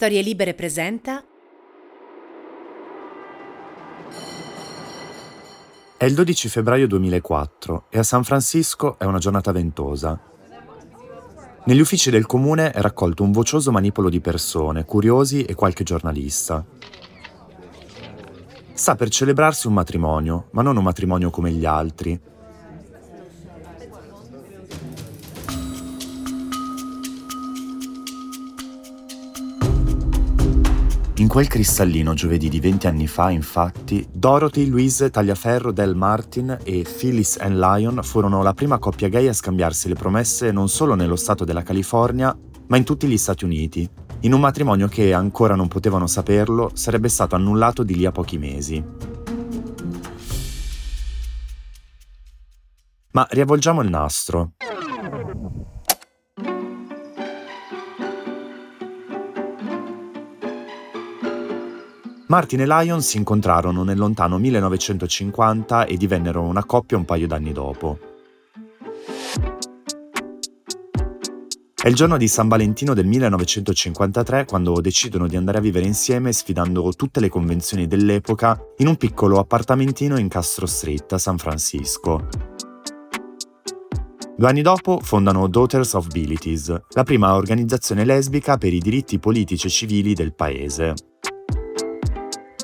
Storie Libere presenta È il 12 febbraio 2004 e a San Francisco è una giornata ventosa. Negli uffici del comune è raccolto un vocioso manipolo di persone, curiosi e qualche giornalista. Sta per celebrarsi un matrimonio, ma non un matrimonio come gli altri. In quel cristallino giovedì di 20 anni fa, infatti, Dorothy Louise Tagliaferro Del Martin e Phyllis Ann Lyon furono la prima coppia gay a scambiarsi le promesse non solo nello stato della California, ma in tutti gli Stati Uniti, in un matrimonio che, ancora non potevano saperlo, sarebbe stato annullato di lì a pochi mesi. Ma riavvolgiamo il nastro. Martin e Lyon si incontrarono nel lontano 1950 e divennero una coppia un paio d'anni dopo. È il giorno di San Valentino del 1953 quando decidono di andare a vivere insieme sfidando tutte le convenzioni dell'epoca in un piccolo appartamentino in Castro Street a San Francisco. Due anni dopo fondano Daughters of Bilities, la prima organizzazione lesbica per i diritti politici e civili del paese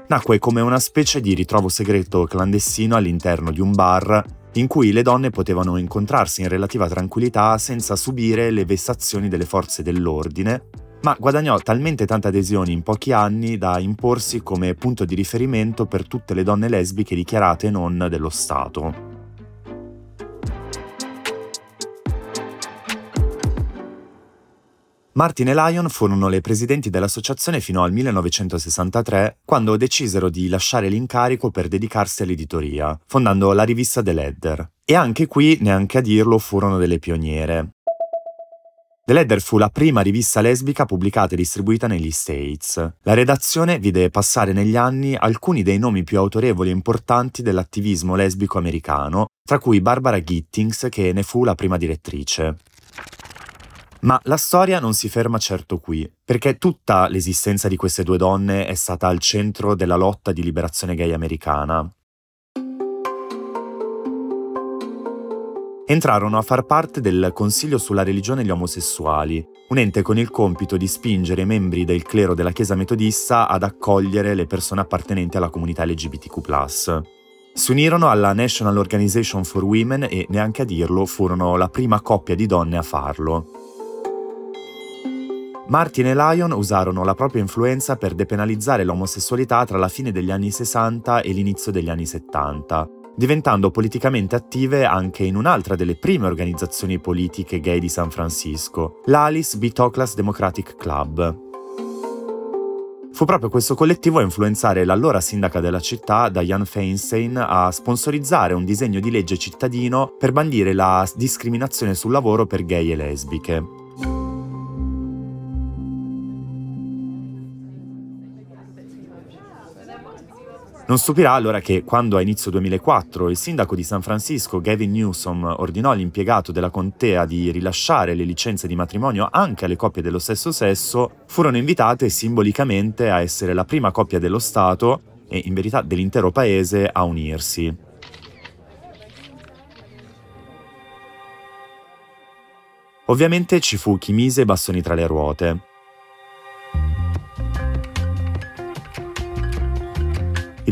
nacque come una specie di ritrovo segreto clandestino all'interno di un bar in cui le donne potevano incontrarsi in relativa tranquillità senza subire le vessazioni delle forze dell'ordine, ma guadagnò talmente tante adesioni in pochi anni da imporsi come punto di riferimento per tutte le donne lesbiche dichiarate non dello Stato. Martin e Lyon furono le presidenti dell'associazione fino al 1963, quando decisero di lasciare l'incarico per dedicarsi all'editoria, fondando la rivista The Ledder. E anche qui, neanche a dirlo, furono delle pioniere. The Ledder fu la prima rivista lesbica pubblicata e distribuita negli States. La redazione vide passare negli anni alcuni dei nomi più autorevoli e importanti dell'attivismo lesbico americano, tra cui Barbara Gittings, che ne fu la prima direttrice. Ma la storia non si ferma certo qui, perché tutta l'esistenza di queste due donne è stata al centro della lotta di liberazione gay americana. Entrarono a far parte del Consiglio sulla religione e gli omosessuali, un ente con il compito di spingere i membri del clero della Chiesa metodista ad accogliere le persone appartenenti alla comunità LGBTQ. Si unirono alla National Organization for Women e, neanche a dirlo, furono la prima coppia di donne a farlo. Martin e Lyon usarono la propria influenza per depenalizzare l'omosessualità tra la fine degli anni 60 e l'inizio degli anni 70, diventando politicamente attive anche in un'altra delle prime organizzazioni politiche gay di San Francisco, l'Alice B. Democratic Club. Fu proprio questo collettivo a influenzare l'allora sindaca della città, Diane Feinstein, a sponsorizzare un disegno di legge cittadino per bandire la discriminazione sul lavoro per gay e lesbiche. Non stupirà allora che quando a inizio 2004 il sindaco di San Francisco Gavin Newsom ordinò all'impiegato della contea di rilasciare le licenze di matrimonio anche alle coppie dello stesso sesso, furono invitate simbolicamente a essere la prima coppia dello Stato e in verità dell'intero paese a unirsi. Ovviamente ci fu chi mise i bastoni tra le ruote.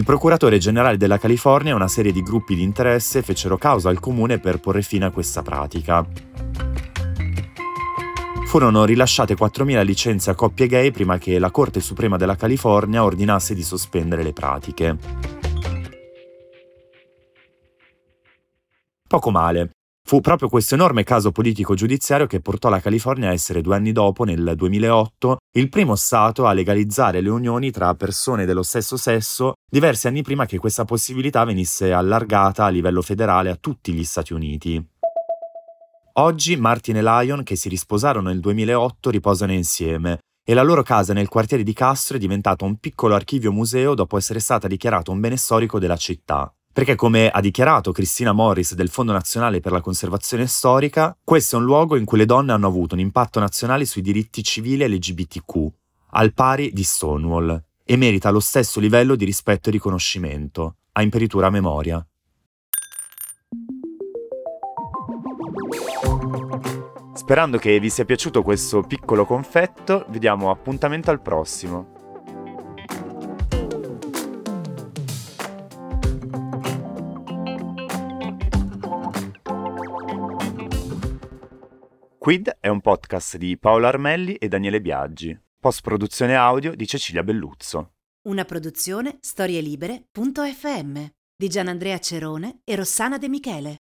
Il procuratore generale della California e una serie di gruppi di interesse fecero causa al comune per porre fine a questa pratica. Furono rilasciate 4.000 licenze a coppie gay prima che la Corte Suprema della California ordinasse di sospendere le pratiche. Poco male. Fu proprio questo enorme caso politico giudiziario che portò la California a essere due anni dopo, nel 2008, il primo Stato a legalizzare le unioni tra persone dello stesso sesso, diversi anni prima che questa possibilità venisse allargata a livello federale a tutti gli Stati Uniti. Oggi Martin e Lion, che si risposarono nel 2008, riposano insieme e la loro casa nel quartiere di Castro è diventata un piccolo archivio museo dopo essere stata dichiarata un bene storico della città. Perché come ha dichiarato Cristina Morris del Fondo Nazionale per la Conservazione Storica, questo è un luogo in cui le donne hanno avuto un impatto nazionale sui diritti civili LGBTQ, al pari di Stonewall, e merita lo stesso livello di rispetto e riconoscimento, a imperitura memoria. Sperando che vi sia piaciuto questo piccolo confetto, vi diamo appuntamento al prossimo. Quid è un podcast di Paolo Armelli e Daniele Biaggi, post produzione audio di Cecilia Belluzzo. Una produzione storielibere.fm di Gianandrea Cerone e Rossana De Michele.